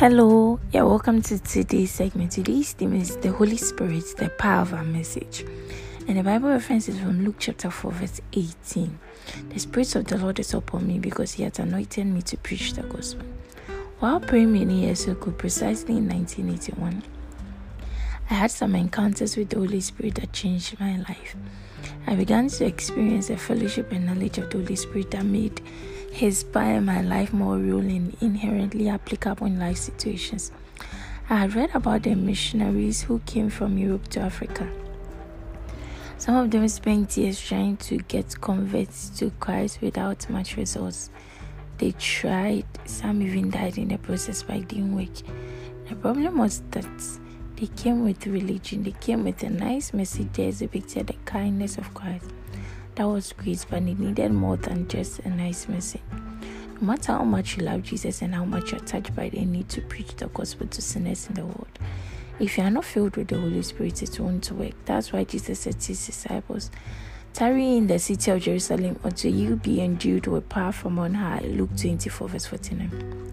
Hello, yeah, welcome to today's segment. Today's theme is the Holy Spirit, the power of our message. And the Bible reference is from Luke chapter 4, verse 18. The Spirit of the Lord is upon me because He has anointed me to preach the gospel. While praying many years ago, precisely in 1981, I had some encounters with the Holy Spirit that changed my life. I began to experience a fellowship and knowledge of the Holy Spirit that made His power my life more real and inherently applicable in life situations. I had read about the missionaries who came from Europe to Africa. Some of them spent years trying to get converts to Christ without much results. They tried, some even died in the process, but it didn't work. The problem was that they came with religion, they came with a nice message that depicted the kindness of Christ. That was great, but it needed more than just a nice message. No matter how much you love Jesus and how much you're touched by the need to preach the gospel to sinners in the world, if you are not filled with the Holy Spirit, it won't work. That's why Jesus said to his disciples, Tarry in the city of Jerusalem until you be endued with power from on high. Luke 24, verse 49.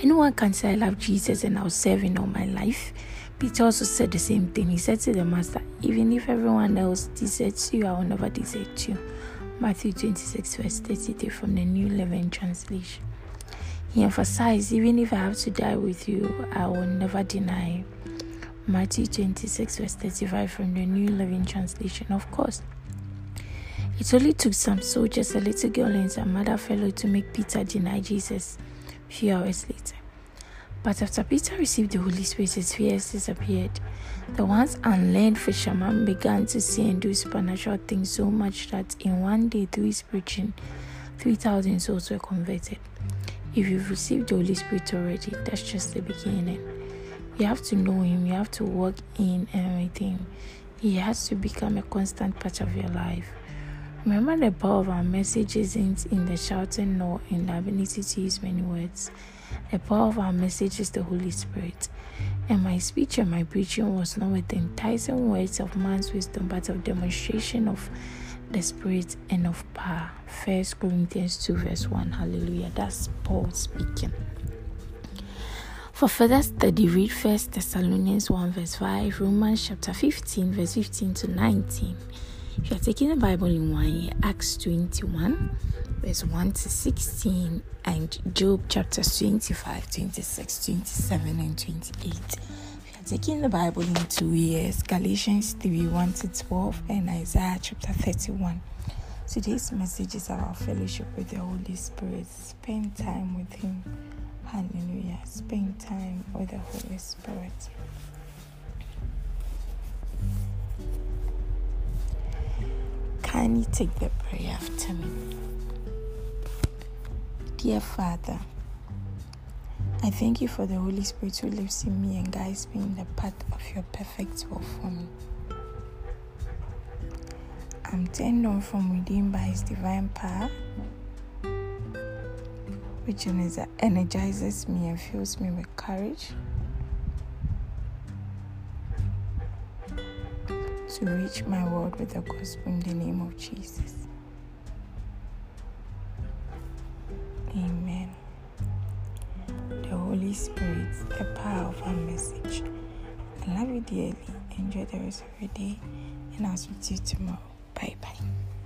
Anyone can say, I love Jesus and I'll serve him all my life. Peter also said the same thing. He said to the master, Even if everyone else deserts you, I will never desert you. Matthew 26, verse 33 from the New Living Translation. He emphasized, Even if I have to die with you, I will never deny. Matthew 26, verse 35 from the New Living Translation. Of course, it only took some soldiers, a little girl, and some other fellow to make Peter deny Jesus a few hours later. But after Peter received the Holy Spirit, his fears disappeared. The once unlearned fisherman began to see and do supernatural things so much that in one day, through his preaching, 3,000 souls were converted. If you've received the Holy Spirit already, that's just the beginning. You have to know Him, you have to walk in everything. He has to become a constant part of your life. Remember, the power of our message isn't in the shouting nor in the ability to use many words. The power of our message is the Holy Spirit. And my speech and my preaching was not with enticing words of man's wisdom, but of demonstration of the Spirit and of power. First Corinthians 2, verse 1. Hallelujah. That's Paul speaking. For further study, read First Thessalonians 1, verse 5, Romans chapter 15, verse 15 to 19. If you are taking the Bible in one year, Acts 21, verse 1 to 16, and Job chapters 25, 26, 27, and 28. We are taking the Bible in two years, Galatians 3, 1 to 12, and Isaiah chapter 31. Today's message is about fellowship with the Holy Spirit. Spend time with Him. Hallelujah. Spend time with the Holy Spirit. Can you take the prayer after me? Dear Father, I thank you for the Holy Spirit who lives in me and guides me in the path of your perfect will for me. I'm turned on from within by His divine power, which energizes me and fills me with courage to reach my world with the gospel in the name of Jesus. Holy Spirit, the power of message. I love you dearly. Enjoy the rest of your day, and I'll speak to you tomorrow. Bye bye.